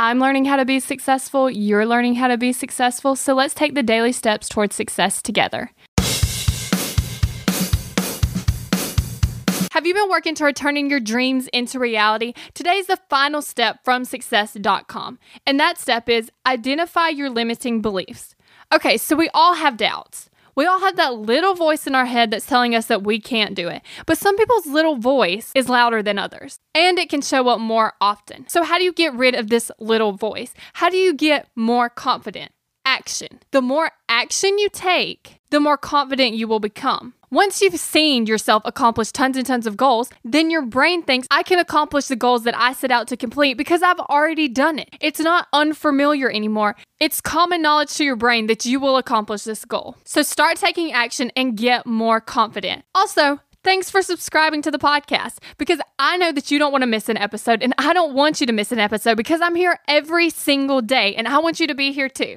I'm learning how to be successful, you're learning how to be successful, so let's take the daily steps towards success together. Have you been working toward turning your dreams into reality? Today's the final step from success.com. And that step is identify your limiting beliefs. Okay, so we all have doubts. We all have that little voice in our head that's telling us that we can't do it. But some people's little voice is louder than others, and it can show up more often. So, how do you get rid of this little voice? How do you get more confident? Action. The more action you take, the more confident you will become. Once you've seen yourself accomplish tons and tons of goals, then your brain thinks, I can accomplish the goals that I set out to complete because I've already done it. It's not unfamiliar anymore. It's common knowledge to your brain that you will accomplish this goal. So start taking action and get more confident. Also, Thanks for subscribing to the podcast because I know that you don't want to miss an episode and I don't want you to miss an episode because I'm here every single day and I want you to be here too.